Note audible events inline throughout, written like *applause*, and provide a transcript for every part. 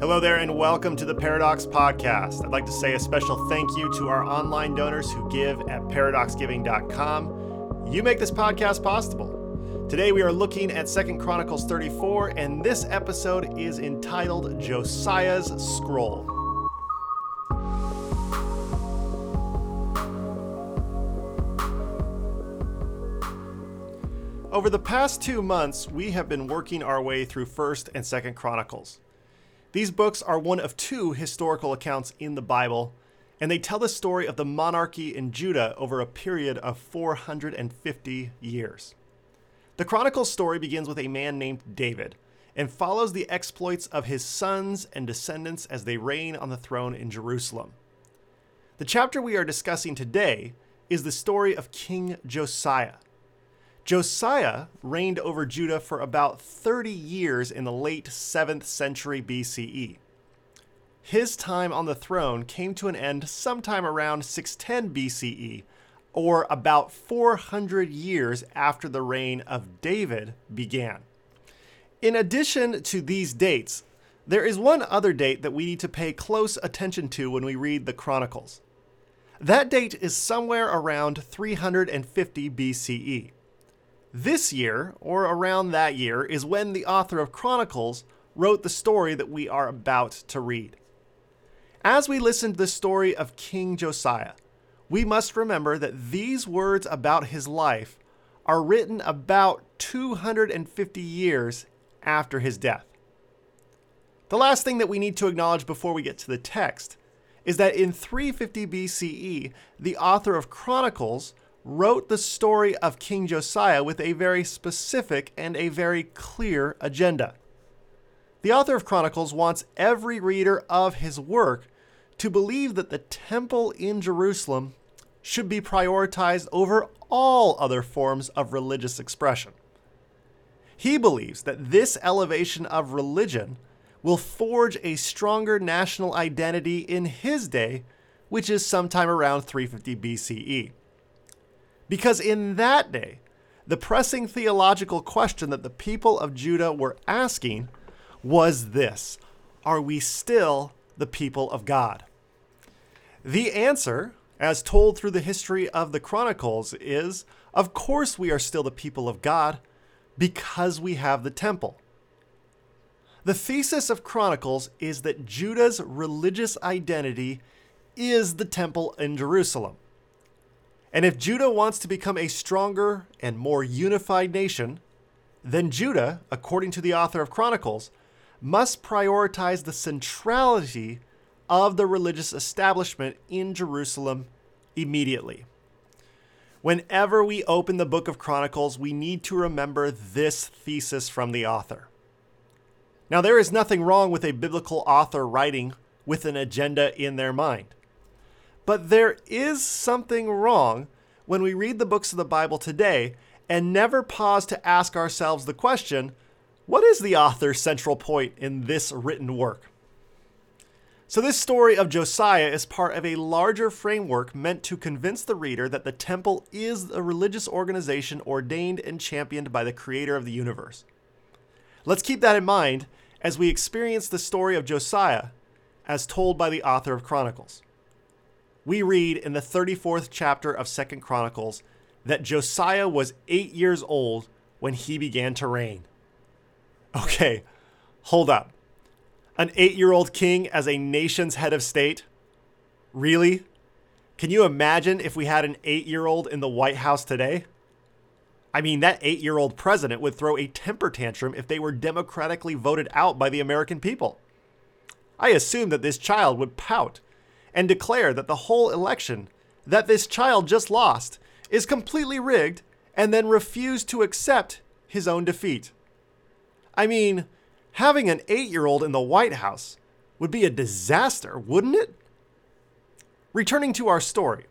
Hello there, and welcome to the Paradox Podcast. I'd like to say a special thank you to our online donors who give at paradoxgiving.com. You make this podcast possible. Today we are looking at Second Chronicles 34, and this episode is entitled Josiah's Scroll. Over the past two months, we have been working our way through 1st and 2nd Chronicles. These books are one of two historical accounts in the Bible, and they tell the story of the monarchy in Judah over a period of 450 years. The Chronicles story begins with a man named David and follows the exploits of his sons and descendants as they reign on the throne in Jerusalem. The chapter we are discussing today is the story of King Josiah. Josiah reigned over Judah for about 30 years in the late 7th century BCE. His time on the throne came to an end sometime around 610 BCE, or about 400 years after the reign of David began. In addition to these dates, there is one other date that we need to pay close attention to when we read the Chronicles. That date is somewhere around 350 BCE. This year, or around that year, is when the author of Chronicles wrote the story that we are about to read. As we listen to the story of King Josiah, we must remember that these words about his life are written about 250 years after his death. The last thing that we need to acknowledge before we get to the text is that in 350 BCE, the author of Chronicles wrote the story of King Josiah with a very specific and a very clear agenda. The author of Chronicles wants every reader of his work to believe that the temple in Jerusalem should be prioritized over all other forms of religious expression. He believes that this elevation of religion will forge a stronger national identity in his day, which is sometime around 350 BCE. Because in that day, the pressing theological question that the people of Judah were asking was this Are we still the people of God? The answer, as told through the history of the Chronicles, is of course we are still the people of God because we have the temple. The thesis of Chronicles is that Judah's religious identity is the temple in Jerusalem. And if Judah wants to become a stronger and more unified nation, then Judah, according to the author of Chronicles, must prioritize the centrality of the religious establishment in Jerusalem immediately. Whenever we open the book of Chronicles, we need to remember this thesis from the author. Now, there is nothing wrong with a biblical author writing with an agenda in their mind. But there is something wrong when we read the books of the Bible today and never pause to ask ourselves the question what is the author's central point in this written work? So, this story of Josiah is part of a larger framework meant to convince the reader that the temple is a religious organization ordained and championed by the creator of the universe. Let's keep that in mind as we experience the story of Josiah as told by the author of Chronicles we read in the 34th chapter of Second Chronicles that Josiah was eight years old when he began to reign. Okay, hold up. An eight year old king as a nation's head of state? Really? Can you imagine if we had an eight year old in the White House today? I mean, that eight year old president would throw a temper tantrum if they were democratically voted out by the American people. I assume that this child would pout and declare that the whole election that this child just lost is completely rigged and then refuse to accept his own defeat. I mean, having an eight year old in the White House would be a disaster, wouldn't it? Returning to our story.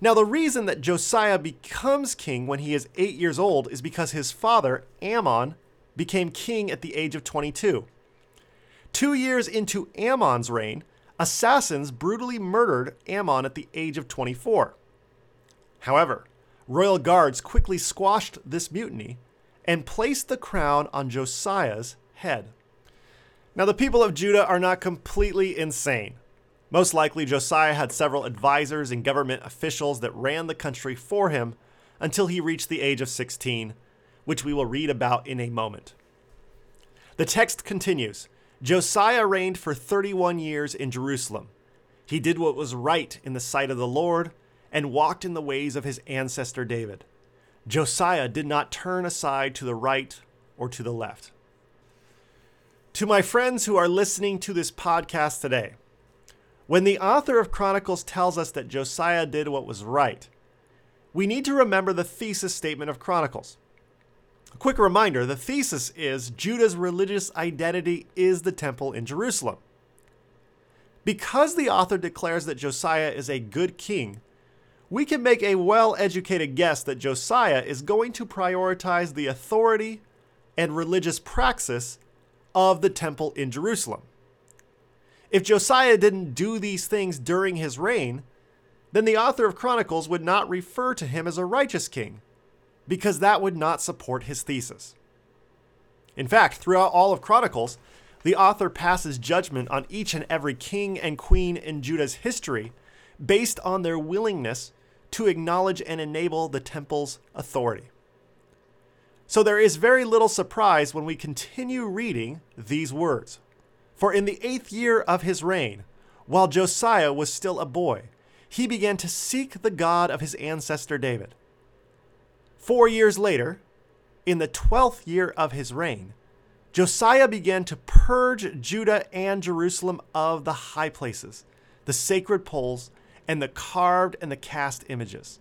Now, the reason that Josiah becomes king when he is eight years old is because his father, Amon, became king at the age of 22. Two years into Amon's reign, assassins brutally murdered Amon at the age of 24. However, royal guards quickly squashed this mutiny and placed the crown on Josiah's head. Now, the people of Judah are not completely insane. Most likely, Josiah had several advisors and government officials that ran the country for him until he reached the age of 16, which we will read about in a moment. The text continues Josiah reigned for 31 years in Jerusalem. He did what was right in the sight of the Lord and walked in the ways of his ancestor David. Josiah did not turn aside to the right or to the left. To my friends who are listening to this podcast today, when the author of Chronicles tells us that Josiah did what was right, we need to remember the thesis statement of Chronicles. A quick reminder the thesis is Judah's religious identity is the temple in Jerusalem. Because the author declares that Josiah is a good king, we can make a well educated guess that Josiah is going to prioritize the authority and religious praxis of the temple in Jerusalem. If Josiah didn't do these things during his reign, then the author of Chronicles would not refer to him as a righteous king, because that would not support his thesis. In fact, throughout all of Chronicles, the author passes judgment on each and every king and queen in Judah's history based on their willingness to acknowledge and enable the temple's authority. So there is very little surprise when we continue reading these words. For in the eighth year of his reign, while Josiah was still a boy, he began to seek the God of his ancestor David. Four years later, in the twelfth year of his reign, Josiah began to purge Judah and Jerusalem of the high places, the sacred poles, and the carved and the cast images.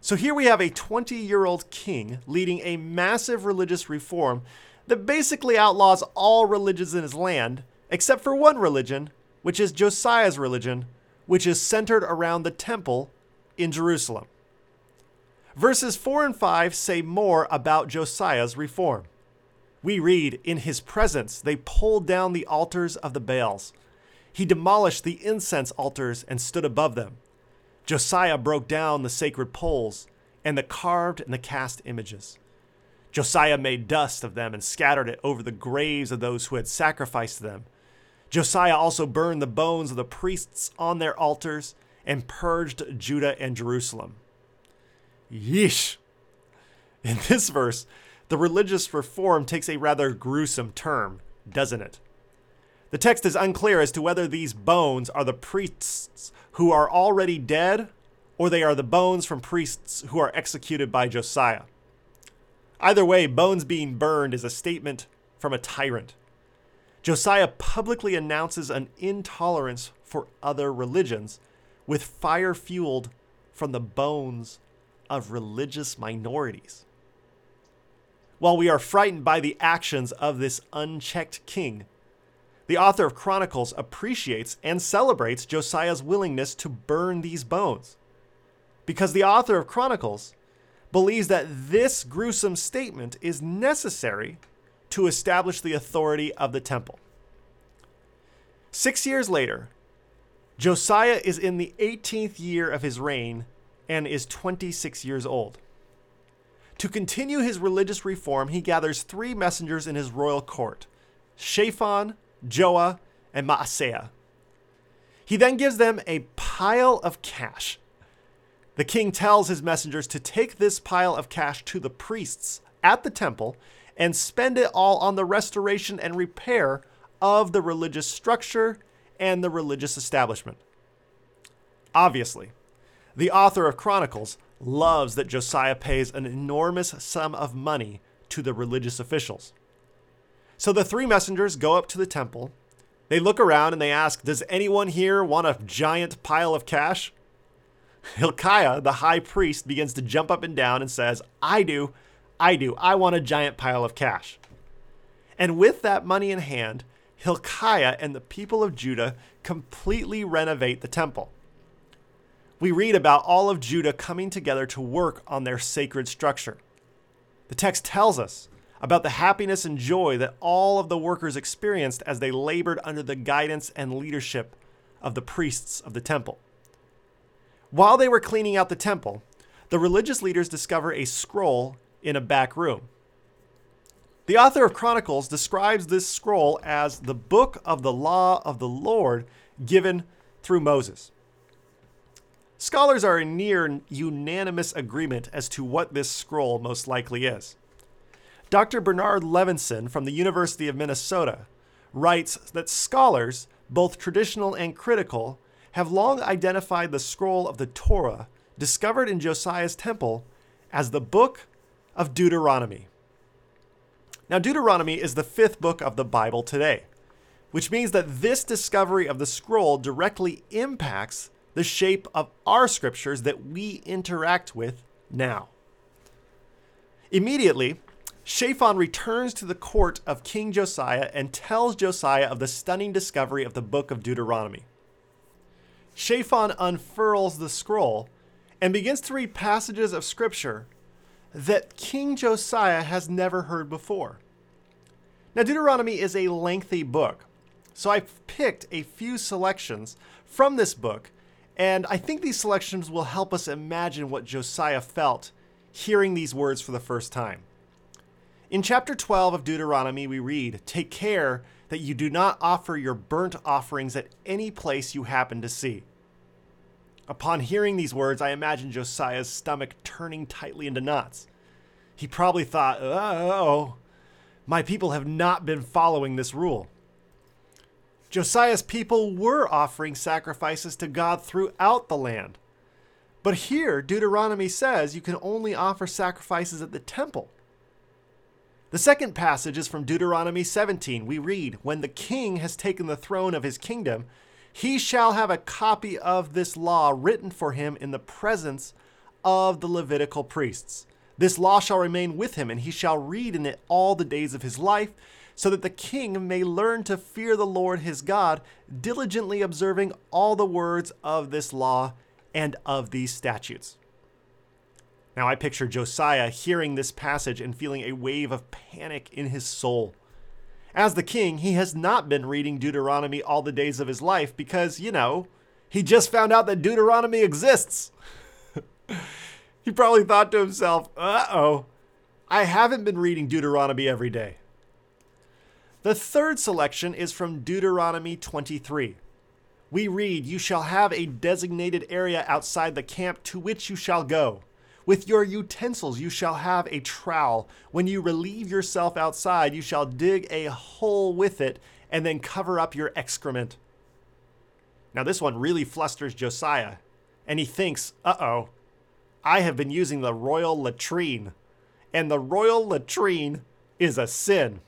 So here we have a 20 year old king leading a massive religious reform that basically outlaws all religions in his land, except for one religion, which is Josiah's religion, which is centered around the temple in Jerusalem. Verses 4 and 5 say more about Josiah's reform. We read, In his presence they pulled down the altars of the Baals he demolished the incense altars and stood above them. Josiah broke down the sacred poles and the carved and the cast images. Josiah made dust of them and scattered it over the graves of those who had sacrificed them. Josiah also burned the bones of the priests on their altars and purged Judah and Jerusalem. Yeesh. In this verse, the religious reform takes a rather gruesome term, doesn't it? The text is unclear as to whether these bones are the priests who are already dead or they are the bones from priests who are executed by Josiah. Either way, bones being burned is a statement from a tyrant. Josiah publicly announces an intolerance for other religions with fire fueled from the bones of religious minorities. While we are frightened by the actions of this unchecked king, the author of Chronicles appreciates and celebrates Josiah's willingness to burn these bones. Because the author of Chronicles believes that this gruesome statement is necessary to establish the authority of the temple. Six years later, Josiah is in the 18th year of his reign and is 26 years old. To continue his religious reform, he gathers three messengers in his royal court Shaphan, Joah, and Maaseiah. He then gives them a pile of cash. The king tells his messengers to take this pile of cash to the priests at the temple and spend it all on the restoration and repair of the religious structure and the religious establishment. Obviously, the author of Chronicles loves that Josiah pays an enormous sum of money to the religious officials. So the three messengers go up to the temple. They look around and they ask, Does anyone here want a giant pile of cash? Hilkiah, the high priest, begins to jump up and down and says, I do, I do, I want a giant pile of cash. And with that money in hand, Hilkiah and the people of Judah completely renovate the temple. We read about all of Judah coming together to work on their sacred structure. The text tells us about the happiness and joy that all of the workers experienced as they labored under the guidance and leadership of the priests of the temple. While they were cleaning out the temple, the religious leaders discover a scroll in a back room. The author of Chronicles describes this scroll as the book of the law of the Lord given through Moses. Scholars are in near unanimous agreement as to what this scroll most likely is. Dr. Bernard Levinson from the University of Minnesota writes that scholars, both traditional and critical, have long identified the scroll of the Torah discovered in Josiah's temple as the book of Deuteronomy. Now, Deuteronomy is the fifth book of the Bible today, which means that this discovery of the scroll directly impacts the shape of our scriptures that we interact with now. Immediately, Shaphan returns to the court of King Josiah and tells Josiah of the stunning discovery of the book of Deuteronomy. Shaphan unfurls the scroll and begins to read passages of scripture that King Josiah has never heard before. Now, Deuteronomy is a lengthy book, so I've picked a few selections from this book, and I think these selections will help us imagine what Josiah felt hearing these words for the first time. In chapter 12 of Deuteronomy, we read, Take care that you do not offer your burnt offerings at any place you happen to see. Upon hearing these words, I imagine Josiah's stomach turning tightly into knots. He probably thought, oh, my people have not been following this rule. Josiah's people were offering sacrifices to God throughout the land. But here, Deuteronomy says you can only offer sacrifices at the temple. The second passage is from Deuteronomy 17. We read, When the king has taken the throne of his kingdom, he shall have a copy of this law written for him in the presence of the Levitical priests. This law shall remain with him, and he shall read in it all the days of his life, so that the king may learn to fear the Lord his God, diligently observing all the words of this law and of these statutes. Now, I picture Josiah hearing this passage and feeling a wave of panic in his soul. As the king, he has not been reading Deuteronomy all the days of his life because, you know, he just found out that Deuteronomy exists. *laughs* he probably thought to himself, uh oh, I haven't been reading Deuteronomy every day. The third selection is from Deuteronomy 23. We read, You shall have a designated area outside the camp to which you shall go with your utensils you shall have a trowel. When you relieve yourself outside, you shall dig a hole with it and then cover up your excrement. Now, this one really flusters Josiah, and he thinks, uh oh, I have been using the royal latrine, and the royal latrine is a sin.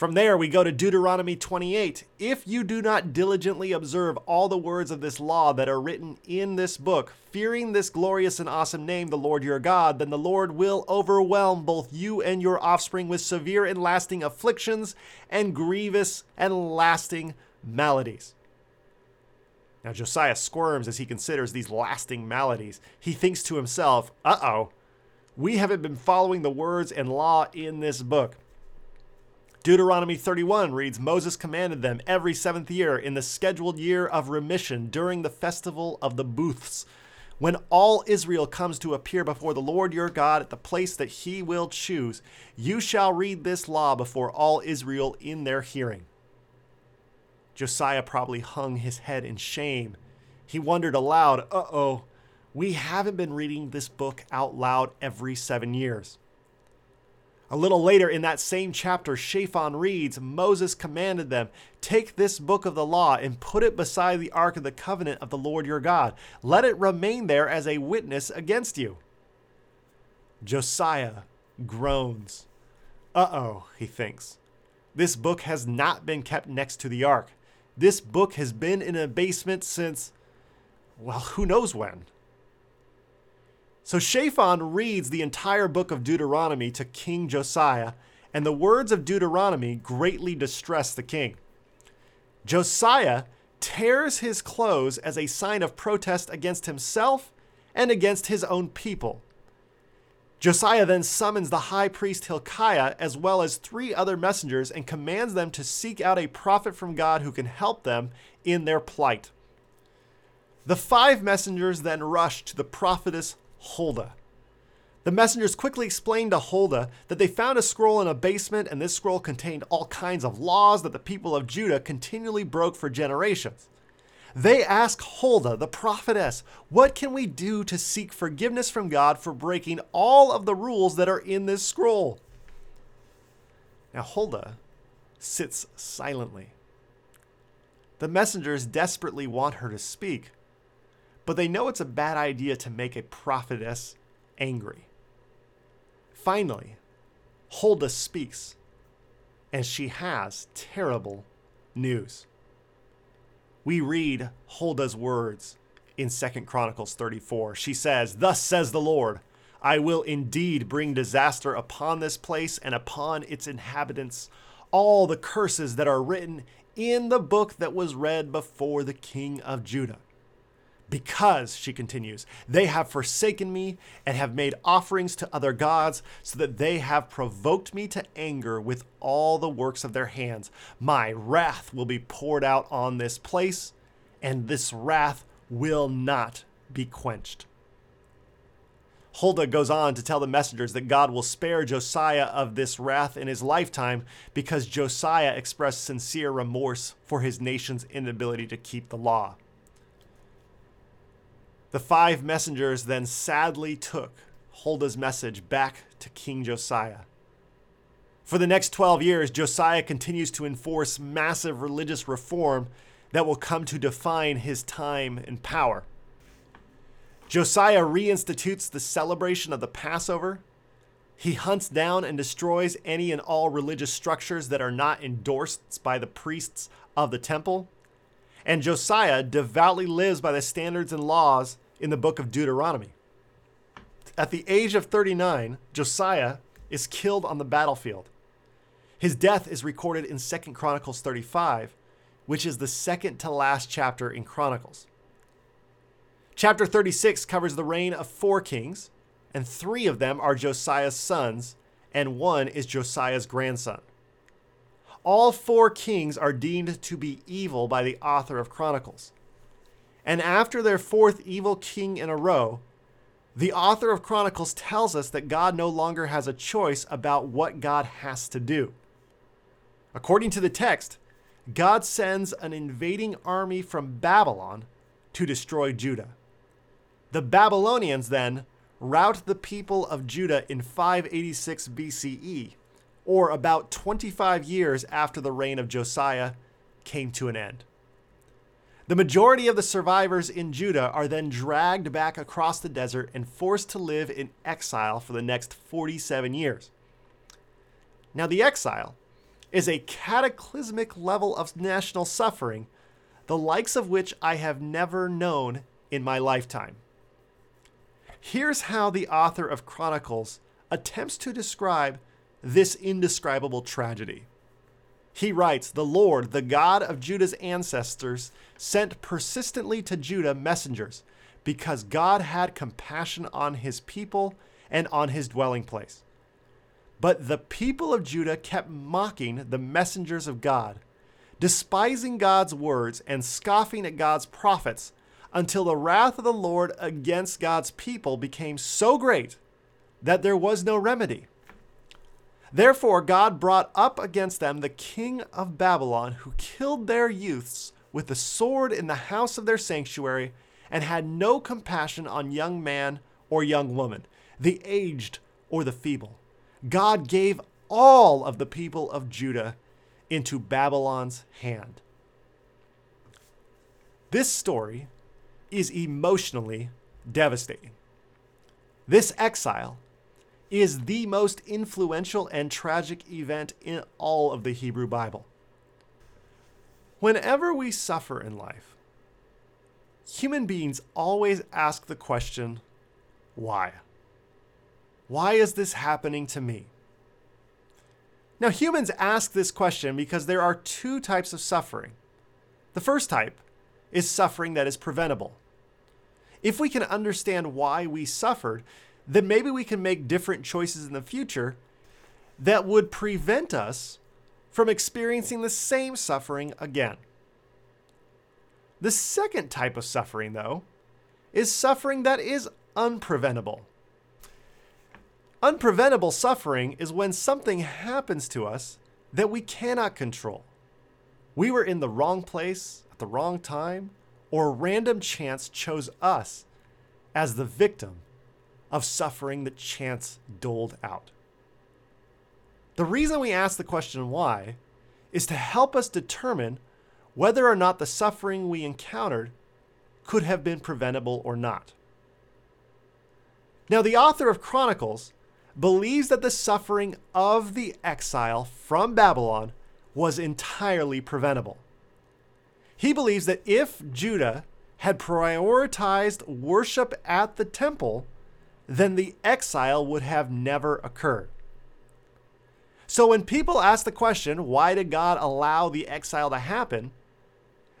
From there, we go to Deuteronomy 28. If you do not diligently observe all the words of this law that are written in this book, fearing this glorious and awesome name, the Lord your God, then the Lord will overwhelm both you and your offspring with severe and lasting afflictions and grievous and lasting maladies. Now, Josiah squirms as he considers these lasting maladies. He thinks to himself, uh oh, we haven't been following the words and law in this book. Deuteronomy 31 reads Moses commanded them every seventh year in the scheduled year of remission during the festival of the booths, when all Israel comes to appear before the Lord your God at the place that he will choose. You shall read this law before all Israel in their hearing. Josiah probably hung his head in shame. He wondered aloud, uh oh, we haven't been reading this book out loud every seven years. A little later in that same chapter, Shaphan reads Moses commanded them, Take this book of the law and put it beside the ark of the covenant of the Lord your God. Let it remain there as a witness against you. Josiah groans. Uh oh, he thinks. This book has not been kept next to the ark. This book has been in a basement since, well, who knows when. So Shaphan reads the entire book of Deuteronomy to King Josiah, and the words of Deuteronomy greatly distress the king. Josiah tears his clothes as a sign of protest against himself and against his own people. Josiah then summons the high priest Hilkiah as well as three other messengers and commands them to seek out a prophet from God who can help them in their plight. The five messengers then rush to the prophetess Huldah. The messengers quickly explained to Huldah that they found a scroll in a basement, and this scroll contained all kinds of laws that the people of Judah continually broke for generations. They ask Huldah, the prophetess, What can we do to seek forgiveness from God for breaking all of the rules that are in this scroll? Now, Huldah sits silently. The messengers desperately want her to speak, but they know it's a bad idea to make a prophetess angry. Finally, Huldah speaks, and she has terrible news. We read Huldah's words in 2 Chronicles 34. She says, Thus says the Lord, I will indeed bring disaster upon this place and upon its inhabitants, all the curses that are written in the book that was read before the king of Judah. Because, she continues, they have forsaken me and have made offerings to other gods, so that they have provoked me to anger with all the works of their hands. My wrath will be poured out on this place, and this wrath will not be quenched. Huldah goes on to tell the messengers that God will spare Josiah of this wrath in his lifetime because Josiah expressed sincere remorse for his nation's inability to keep the law. The five messengers then sadly took Huldah's message back to King Josiah. For the next 12 years, Josiah continues to enforce massive religious reform that will come to define his time and power. Josiah reinstitutes the celebration of the Passover. He hunts down and destroys any and all religious structures that are not endorsed by the priests of the temple. And Josiah devoutly lives by the standards and laws in the book of Deuteronomy. At the age of 39, Josiah is killed on the battlefield. His death is recorded in 2 Chronicles 35, which is the second to last chapter in Chronicles. Chapter 36 covers the reign of four kings, and three of them are Josiah's sons, and one is Josiah's grandson. All four kings are deemed to be evil by the author of Chronicles. And after their fourth evil king in a row, the author of Chronicles tells us that God no longer has a choice about what God has to do. According to the text, God sends an invading army from Babylon to destroy Judah. The Babylonians then rout the people of Judah in 586 BCE, or about 25 years after the reign of Josiah came to an end. The majority of the survivors in Judah are then dragged back across the desert and forced to live in exile for the next 47 years. Now, the exile is a cataclysmic level of national suffering, the likes of which I have never known in my lifetime. Here's how the author of Chronicles attempts to describe this indescribable tragedy. He writes, The Lord, the God of Judah's ancestors, sent persistently to Judah messengers because God had compassion on his people and on his dwelling place. But the people of Judah kept mocking the messengers of God, despising God's words and scoffing at God's prophets until the wrath of the Lord against God's people became so great that there was no remedy. Therefore, God brought up against them the king of Babylon, who killed their youths with the sword in the house of their sanctuary, and had no compassion on young man or young woman, the aged or the feeble. God gave all of the people of Judah into Babylon's hand. This story is emotionally devastating. This exile is the most influential and tragic event in all of the Hebrew Bible. Whenever we suffer in life, human beings always ask the question, why? Why is this happening to me? Now, humans ask this question because there are two types of suffering. The first type is suffering that is preventable. If we can understand why we suffered, then maybe we can make different choices in the future that would prevent us from experiencing the same suffering again. The second type of suffering, though, is suffering that is unpreventable. Unpreventable suffering is when something happens to us that we cannot control. We were in the wrong place at the wrong time, or random chance chose us as the victim of suffering that chance doled out. The reason we ask the question why is to help us determine whether or not the suffering we encountered could have been preventable or not. Now, the author of Chronicles believes that the suffering of the exile from Babylon was entirely preventable. He believes that if Judah had prioritized worship at the temple, then the exile would have never occurred. So when people ask the question, why did God allow the exile to happen?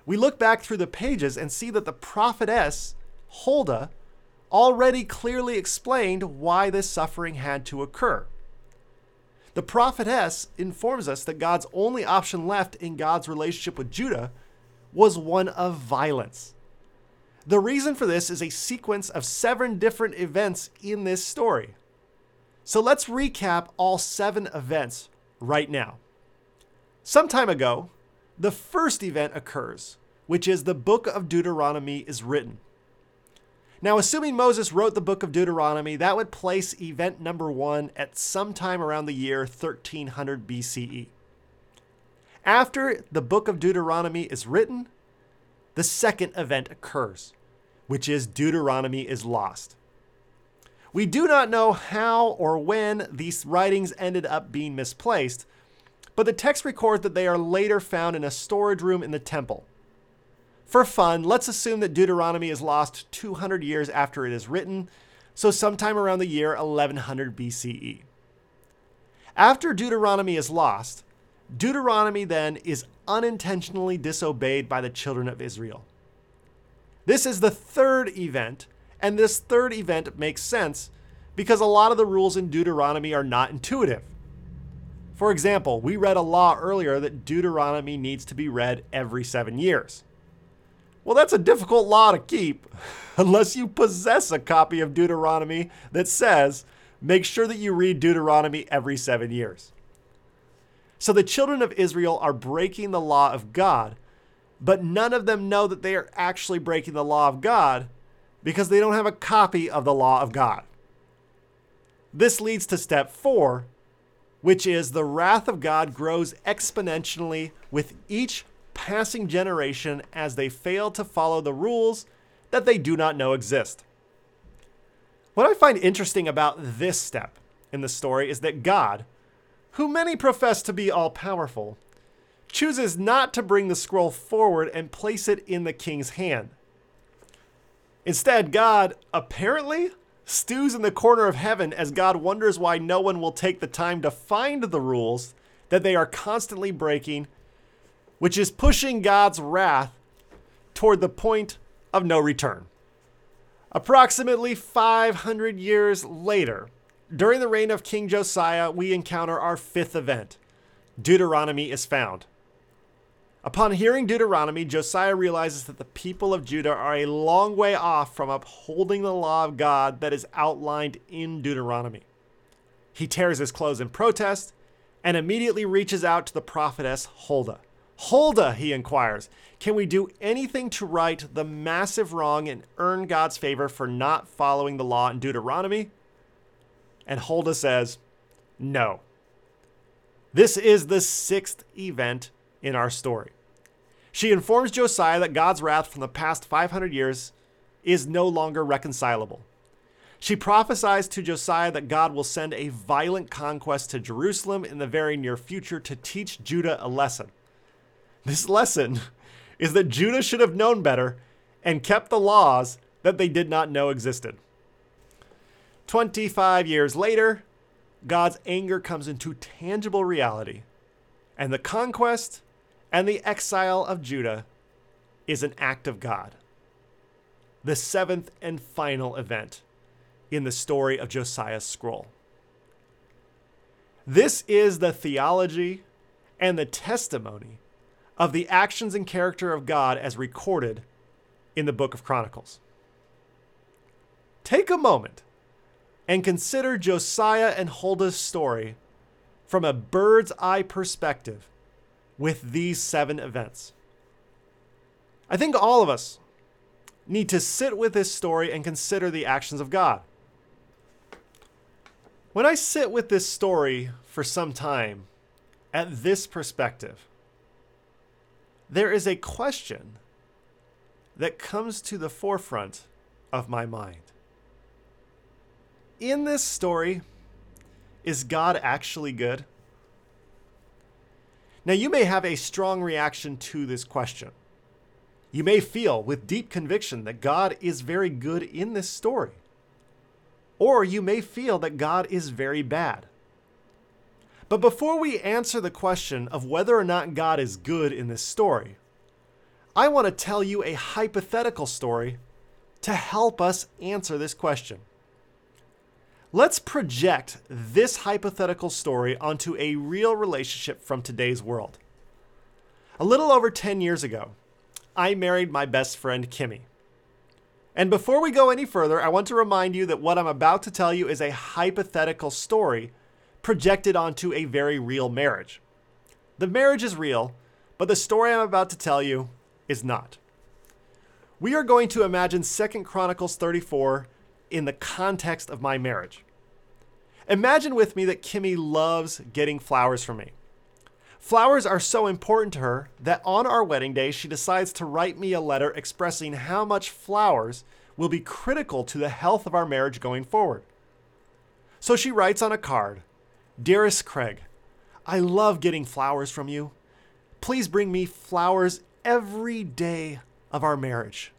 We look back through the pages and see that the prophetess, Huldah, already clearly explained why this suffering had to occur. The prophetess informs us that God's only option left in God's relationship with Judah was one of violence. The reason for this is a sequence of seven different events in this story. So let's recap all seven events right now. Some time ago, the first event occurs, which is the book of Deuteronomy is written. Now, assuming Moses wrote the book of Deuteronomy, that would place event number one at sometime around the year 1300 BCE. After the book of Deuteronomy is written, the second event occurs, which is Deuteronomy is lost. We do not know how or when these writings ended up being misplaced, but the text records that they are later found in a storage room in the temple. For fun, let's assume that Deuteronomy is lost 200 years after it is written, so sometime around the year 1100 BCE. After Deuteronomy is lost, Deuteronomy then is unintentionally disobeyed by the children of Israel. This is the third event, and this third event makes sense because a lot of the rules in Deuteronomy are not intuitive. For example, we read a law earlier that Deuteronomy needs to be read every seven years. Well, that's a difficult law to keep *laughs* unless you possess a copy of Deuteronomy that says, make sure that you read Deuteronomy every seven years. So the children of Israel are breaking the law of God, but none of them know that they are actually breaking the law of God because they don't have a copy of the law of God. This leads to step four, which is the wrath of God grows exponentially with each passing generation as they fail to follow the rules that they do not know exist. What I find interesting about this step in the story is that God, who many profess to be all powerful, chooses not to bring the scroll forward and place it in the king's hand. Instead, God apparently stews in the corner of heaven as God wonders why no one will take the time to find the rules that they are constantly breaking which is pushing God's wrath toward the point of no return. Approximately 500 years later, during the reign of King Josiah, we encounter our fifth event Deuteronomy is found. Upon hearing Deuteronomy, Josiah realizes that the people of Judah are a long way off from upholding the law of God that is outlined in Deuteronomy. He tears his clothes in protest and immediately reaches out to the prophetess Huldah. Huldah, he inquires, can we do anything to right the massive wrong and earn God's favor for not following the law in Deuteronomy? And Huldah says, no. This is the sixth event in our story. She informs Josiah that God's wrath from the past 500 years is no longer reconcilable. She prophesies to Josiah that God will send a violent conquest to Jerusalem in the very near future to teach Judah a lesson. This lesson is that Judah should have known better and kept the laws that they did not know existed. 25 years later, God's anger comes into tangible reality, and the conquest and the exile of Judah is an act of God. The seventh and final event in the story of Josiah's scroll. This is the theology and the testimony of the actions and character of God as recorded in the book of Chronicles. Take a moment and consider Josiah and Huldah's story from a bird's eye perspective with these seven events. I think all of us need to sit with this story and consider the actions of God. When I sit with this story for some time at this perspective, there is a question that comes to the forefront of my mind. In this story, is God actually good? Now, you may have a strong reaction to this question. You may feel with deep conviction that God is very good in this story. Or you may feel that God is very bad. But before we answer the question of whether or not God is good in this story, I want to tell you a hypothetical story to help us answer this question. Let's project this hypothetical story onto a real relationship from today's world. A little over 10 years ago, I married my best friend Kimmy. And before we go any further, I want to remind you that what I'm about to tell you is a hypothetical story projected onto a very real marriage. The marriage is real, but the story I'm about to tell you is not. We are going to imagine 2nd Chronicles 34 in the context of my marriage. Imagine with me that Kimmy loves getting flowers from me. Flowers are so important to her that on our wedding day, she decides to write me a letter expressing how much flowers will be critical to the health of our marriage going forward. So she writes on a card Dearest Craig, I love getting flowers from you. Please bring me flowers every day of our marriage.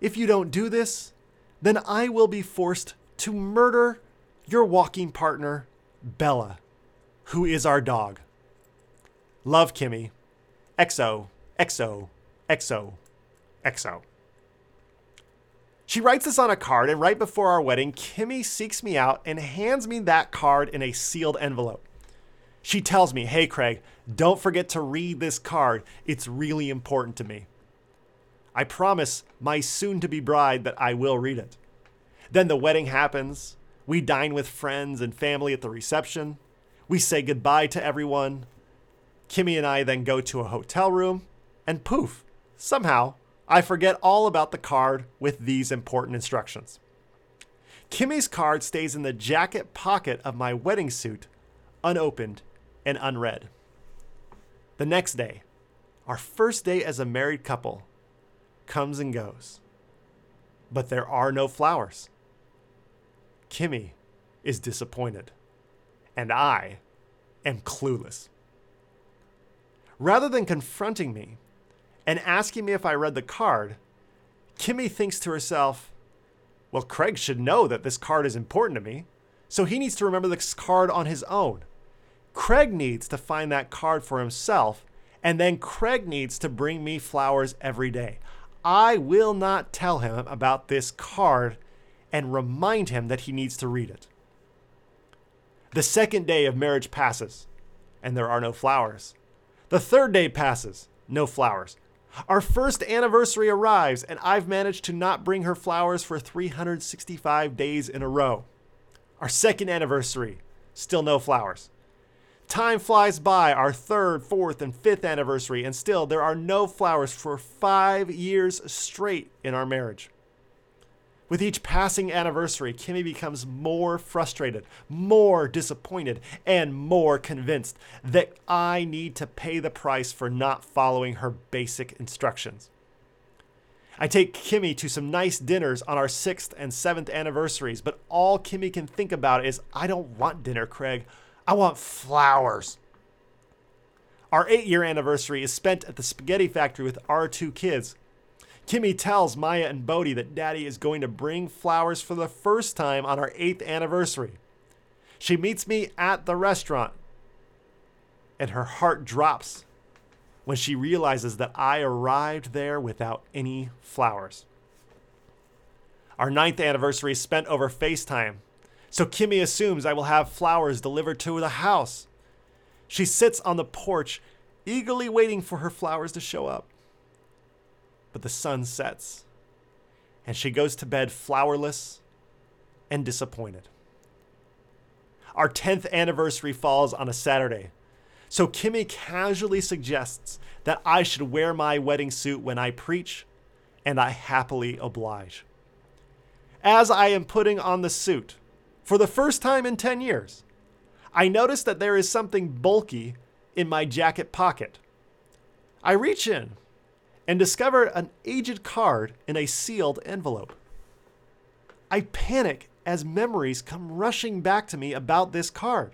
If you don't do this, then I will be forced to murder your walking partner, Bella, who is our dog. Love Kimmy. XO, XO, XO, XO. She writes this on a card, and right before our wedding, Kimmy seeks me out and hands me that card in a sealed envelope. She tells me, Hey, Craig, don't forget to read this card. It's really important to me. I promise my soon to be bride that I will read it. Then the wedding happens. We dine with friends and family at the reception. We say goodbye to everyone. Kimmy and I then go to a hotel room, and poof, somehow, I forget all about the card with these important instructions. Kimmy's card stays in the jacket pocket of my wedding suit, unopened and unread. The next day, our first day as a married couple, comes and goes. But there are no flowers. Kimmy is disappointed, and I am clueless. Rather than confronting me and asking me if I read the card, Kimmy thinks to herself, well, Craig should know that this card is important to me, so he needs to remember this card on his own. Craig needs to find that card for himself, and then Craig needs to bring me flowers every day. I will not tell him about this card and remind him that he needs to read it. The second day of marriage passes, and there are no flowers. The third day passes, no flowers. Our first anniversary arrives, and I've managed to not bring her flowers for 365 days in a row. Our second anniversary, still no flowers. Time flies by, our third, fourth, and fifth anniversary, and still there are no flowers for five years straight in our marriage. With each passing anniversary, Kimmy becomes more frustrated, more disappointed, and more convinced that I need to pay the price for not following her basic instructions. I take Kimmy to some nice dinners on our sixth and seventh anniversaries, but all Kimmy can think about is I don't want dinner, Craig. I want flowers. Our eight year anniversary is spent at the spaghetti factory with our two kids. Kimmy tells Maya and Bodhi that Daddy is going to bring flowers for the first time on our eighth anniversary. She meets me at the restaurant, and her heart drops when she realizes that I arrived there without any flowers. Our ninth anniversary is spent over FaceTime, so Kimmy assumes I will have flowers delivered to the house. She sits on the porch, eagerly waiting for her flowers to show up but the sun sets, and she goes to bed flowerless and disappointed. Our 10th anniversary falls on a Saturday. So Kimmy casually suggests that I should wear my wedding suit when I preach, and I happily oblige. As I am putting on the suit, for the first time in 10 years, I notice that there is something bulky in my jacket pocket. I reach in and discover an aged card in a sealed envelope. I panic as memories come rushing back to me about this card.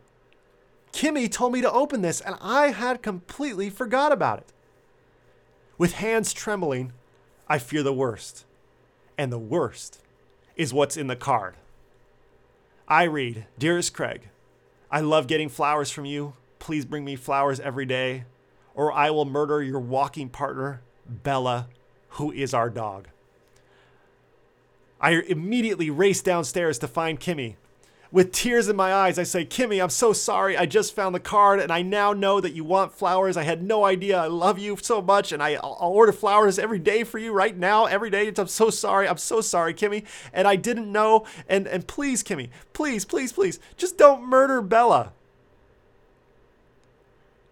Kimmy told me to open this, and I had completely forgot about it. With hands trembling, I fear the worst. And the worst is what's in the card. I read Dearest Craig, I love getting flowers from you. Please bring me flowers every day, or I will murder your walking partner, Bella, who is our dog. I immediately race downstairs to find Kimmy. With tears in my eyes, I say, Kimmy, I'm so sorry. I just found the card and I now know that you want flowers. I had no idea. I love you so much and I, will order flowers every day for you right now, every day. I'm so sorry. I'm so sorry, Kimmy. And I didn't know. And, and please, Kimmy, please, please, please, just don't murder Bella.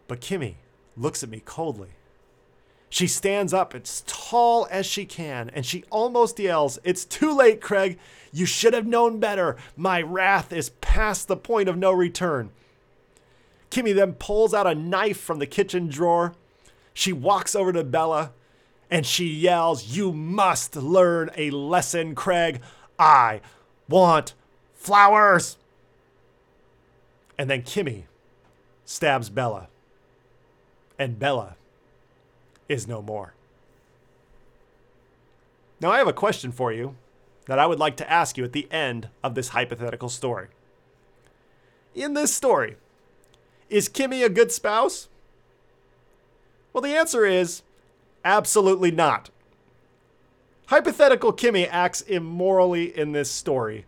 But Kimmy looks at me coldly. She stands up as tall as she can and she almost yells, It's too late, Craig. You should have known better. My wrath is past the point of no return. Kimmy then pulls out a knife from the kitchen drawer. She walks over to Bella and she yells, You must learn a lesson, Craig. I want flowers. And then Kimmy stabs Bella. And Bella is no more. Now, I have a question for you that I would like to ask you at the end of this hypothetical story. In this story, is Kimmy a good spouse? Well, the answer is absolutely not. Hypothetical Kimmy acts immorally in this story.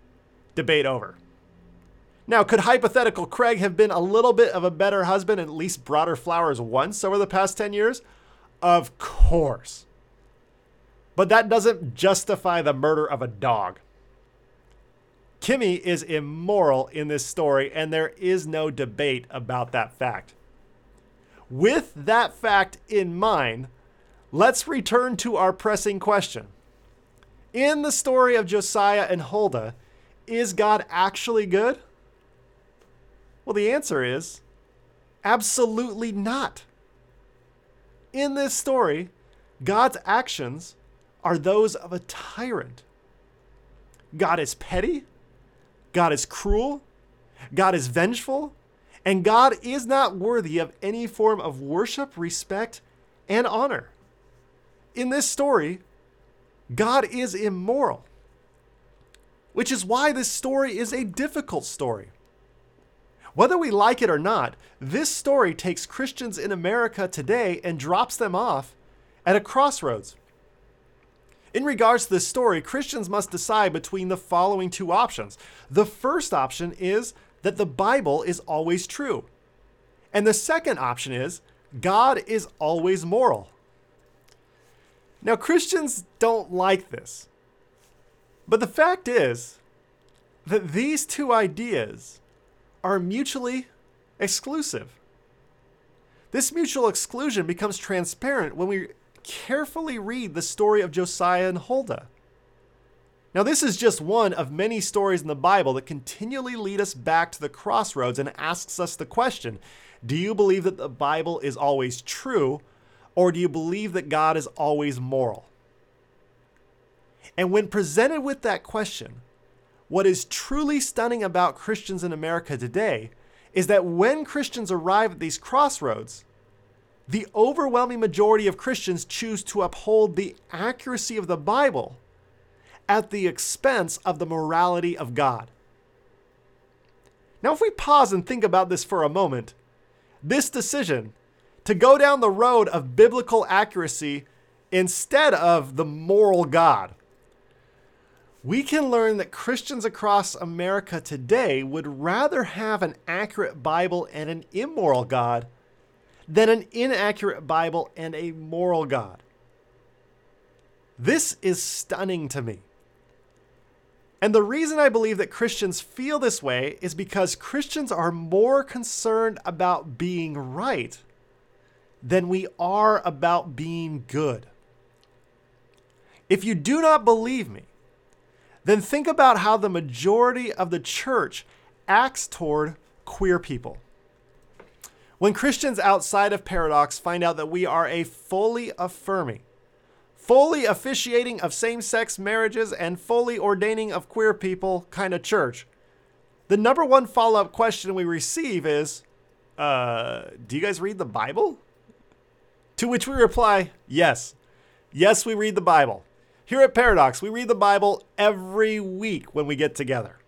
Debate over. Now, could hypothetical Craig have been a little bit of a better husband and at least brought her flowers once over the past 10 years? Of course. But that doesn't justify the murder of a dog. Kimmy is immoral in this story, and there is no debate about that fact. With that fact in mind, let's return to our pressing question. In the story of Josiah and Huldah, is God actually good? Well, the answer is absolutely not in this story, God's actions are those of a tyrant. God is petty, God is cruel, God is vengeful, and God is not worthy of any form of worship, respect, and honor. In this story, God is immoral, which is why this story is a difficult story. Whether we like it or not, this story takes Christians in America today and drops them off at a crossroads. In regards to this story, Christians must decide between the following two options. The first option is that the Bible is always true. And the second option is God is always moral. Now, Christians don't like this. But the fact is that these two ideas are mutually exclusive. This mutual exclusion becomes transparent when we carefully read the story of Josiah and Huldah. Now, this is just one of many stories in the Bible that continually lead us back to the crossroads and asks us the question Do you believe that the Bible is always true, or do you believe that God is always moral? And when presented with that question, what is truly stunning about Christians in America today is that when Christians arrive at these crossroads, the overwhelming majority of Christians choose to uphold the accuracy of the Bible at the expense of the morality of God. Now, if we pause and think about this for a moment, this decision to go down the road of biblical accuracy instead of the moral God we can learn that Christians across America today would rather have an accurate Bible and an immoral God than an inaccurate Bible and a moral God. This is stunning to me. And the reason I believe that Christians feel this way is because Christians are more concerned about being right than we are about being good. If you do not believe me, then think about how the majority of the church acts toward queer people. When Christians outside of Paradox find out that we are a fully affirming, fully officiating of same sex marriages and fully ordaining of queer people kind of church, the number one follow up question we receive is uh, Do you guys read the Bible? To which we reply, Yes. Yes, we read the Bible. Here at Paradox, we read the Bible every week when we get together.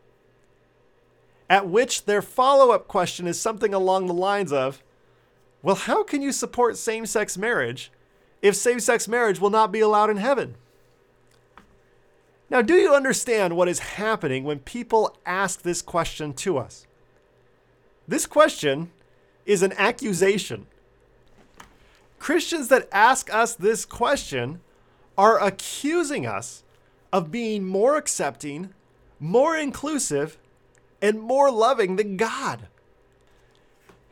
At which their follow up question is something along the lines of, Well, how can you support same sex marriage if same sex marriage will not be allowed in heaven. Now, do you understand what is happening when people ask this question to us? This question is an accusation. Christians that ask us this question are accusing us of being more accepting, more inclusive, and more loving than God.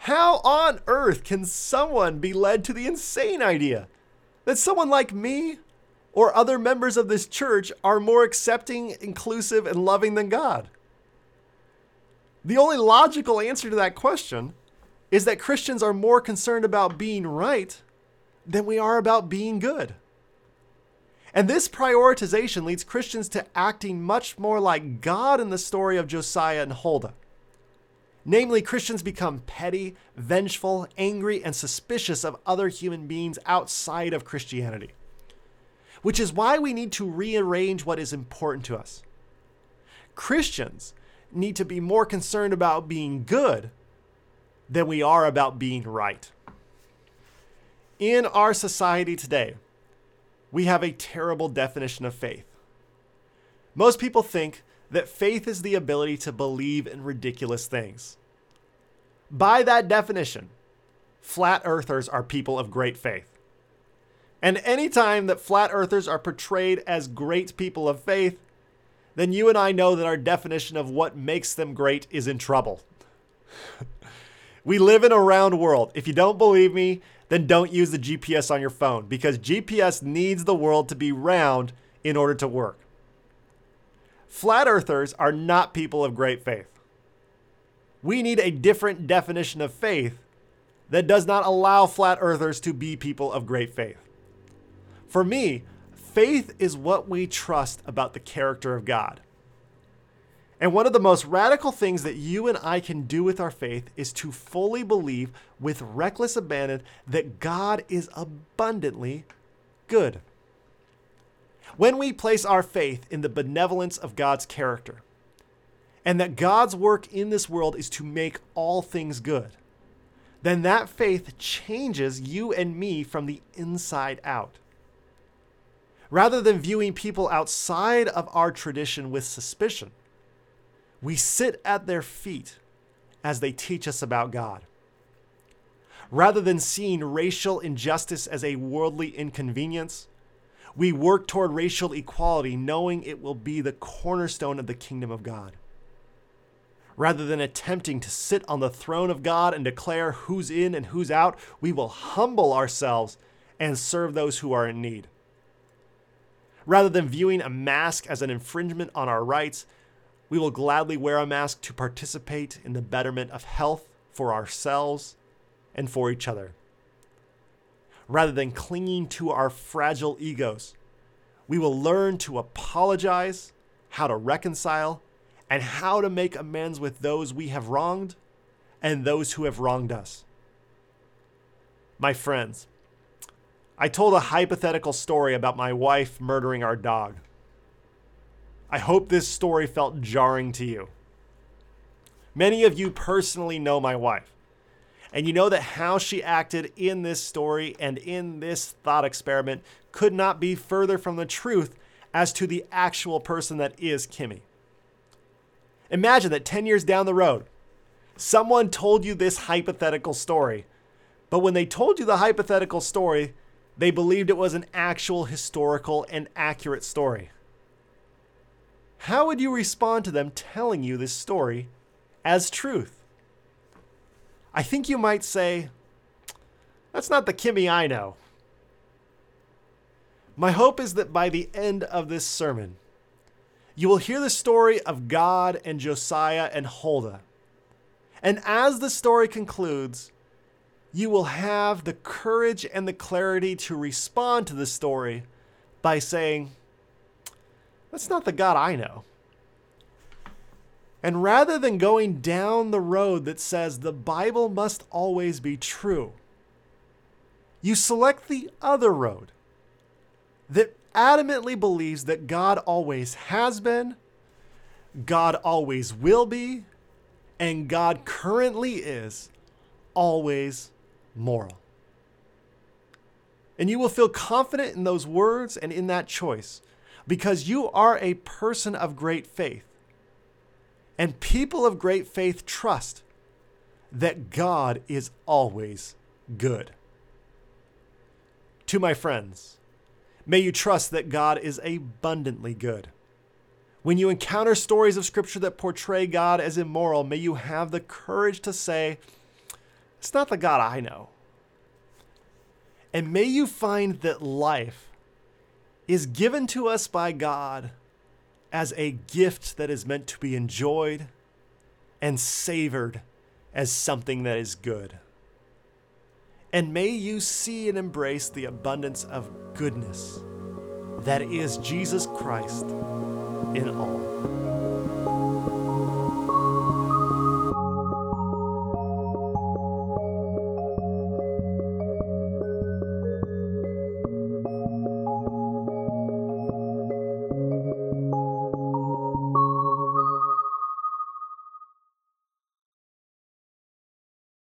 How on earth can someone be led to the insane idea that someone like me or other members of this church are more accepting, inclusive, and loving than God? The only logical answer to that question is that Christians are more concerned about being right than we are about being good. And this prioritization leads Christians to acting much more like God in the story of Josiah and Huldah. Namely, Christians become petty, vengeful, angry, and suspicious of other human beings outside of Christianity. Which is why we need to rearrange what is important to us. Christians need to be more concerned about being good than we are about being right. In our society today, we have a terrible definition of faith. Most people think that faith is the ability to believe in ridiculous things. By that definition, flat earthers are people of great faith. And anytime that flat earthers are portrayed as great people of faith, then you and I know that our definition of what makes them great is in trouble. *laughs* we live in a round world. If you don't believe me, then don't use the GPS on your phone because GPS needs the world to be round in order to work. Flat earthers are not people of great faith. We need a different definition of faith that does not allow flat earthers to be people of great faith. For me, faith is what we trust about the character of God. And one of the most radical things that you and I can do with our faith is to fully believe with reckless abandon that God is abundantly good. When we place our faith in the benevolence of God's character, and that God's work in this world is to make all things good, then that faith changes you and me from the inside out. Rather than viewing people outside of our tradition with suspicion, we sit at their feet as they teach us about God. Rather than seeing racial injustice as a worldly inconvenience, we work toward racial equality, knowing it will be the cornerstone of the kingdom of God. Rather than attempting to sit on the throne of God and declare who's in and who's out, we will humble ourselves and serve those who are in need. Rather than viewing a mask as an infringement on our rights, we will gladly wear a mask to participate in the betterment of health for ourselves and for each other rather than clinging to our fragile egos. We will learn to apologize, how to reconcile, and how to make amends with those we have wronged and those who have wronged us. My friends, I told a hypothetical story about my wife murdering our dog. I hope this story felt jarring to you. Many of you personally know my wife. And you know that how she acted in this story and in this thought experiment could not be further from the truth as to the actual person that is Kimmy. Imagine that 10 years down the road, someone told you this hypothetical story, but when they told you the hypothetical story, they believed it was an actual historical and accurate story. how would you respond to them telling you this story as truth? I think you might say, That's not the Kimmy I know. My hope is that by the end of this sermon, you will hear the story of God and Josiah and Huldah. And as the story concludes, you will have the courage and the clarity to respond to the story by saying, That's not the God I know. And rather than going down the road that says the Bible must always be true, you select the other road that adamantly believes that God always has been, God always will be, and God currently is always moral. And you will feel confident in those words and in that choice because you are a person of great faith. And people of great faith trust that God is always good. To my friends, may you trust that God is abundantly good. When you encounter stories of Scripture that portray God as immoral, may you have the courage to say, It's not the God I know. And may you find that life is given to us by God as a gift that is meant to be enjoyed and savored as something that is good. And may you see and embrace the abundance of goodness that is Jesus Christ in all.